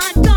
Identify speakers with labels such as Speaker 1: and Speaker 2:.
Speaker 1: joy.